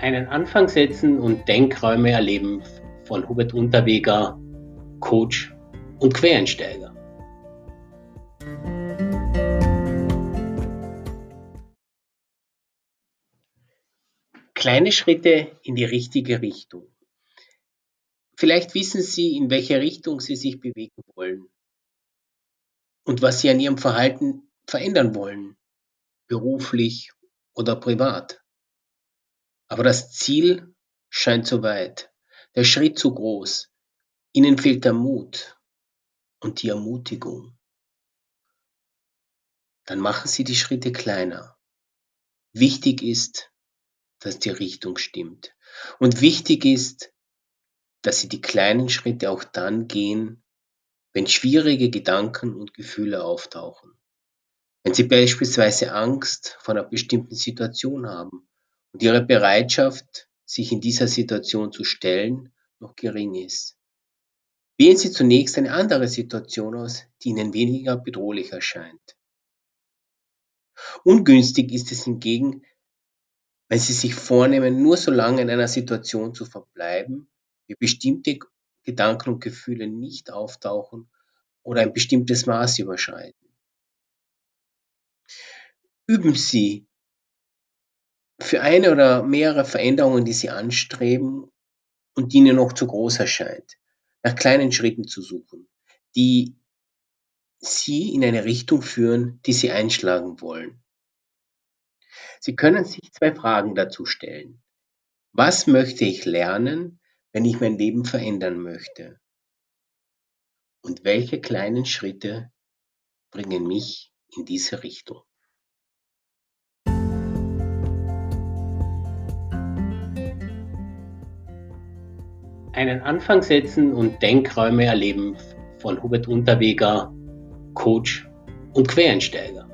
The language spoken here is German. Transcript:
Einen Anfang setzen und Denkräume erleben von Hubert Unterweger, Coach und Quereinsteiger. Kleine Schritte in die richtige Richtung. Vielleicht wissen Sie, in welche Richtung Sie sich bewegen wollen und was Sie an Ihrem Verhalten verändern wollen, beruflich oder privat. Aber das Ziel scheint zu weit, der Schritt zu groß. Ihnen fehlt der Mut und die Ermutigung. Dann machen Sie die Schritte kleiner. Wichtig ist, dass die Richtung stimmt. Und wichtig ist, dass Sie die kleinen Schritte auch dann gehen, wenn schwierige Gedanken und Gefühle auftauchen. Wenn Sie beispielsweise Angst vor einer bestimmten Situation haben und ihre Bereitschaft, sich in dieser Situation zu stellen, noch gering ist. Wählen Sie zunächst eine andere Situation aus, die Ihnen weniger bedrohlich erscheint. Ungünstig ist es hingegen, wenn Sie sich vornehmen, nur so lange in einer Situation zu verbleiben, wie bestimmte Gedanken und Gefühle nicht auftauchen oder ein bestimmtes Maß überschreiten. Üben Sie für eine oder mehrere Veränderungen, die Sie anstreben und die Ihnen noch zu groß erscheint, nach kleinen Schritten zu suchen, die Sie in eine Richtung führen, die Sie einschlagen wollen. Sie können sich zwei Fragen dazu stellen. Was möchte ich lernen, wenn ich mein Leben verändern möchte? Und welche kleinen Schritte bringen mich in diese Richtung? Einen Anfang setzen und Denkräume erleben von Hubert Unterweger, Coach und Quereinsteiger.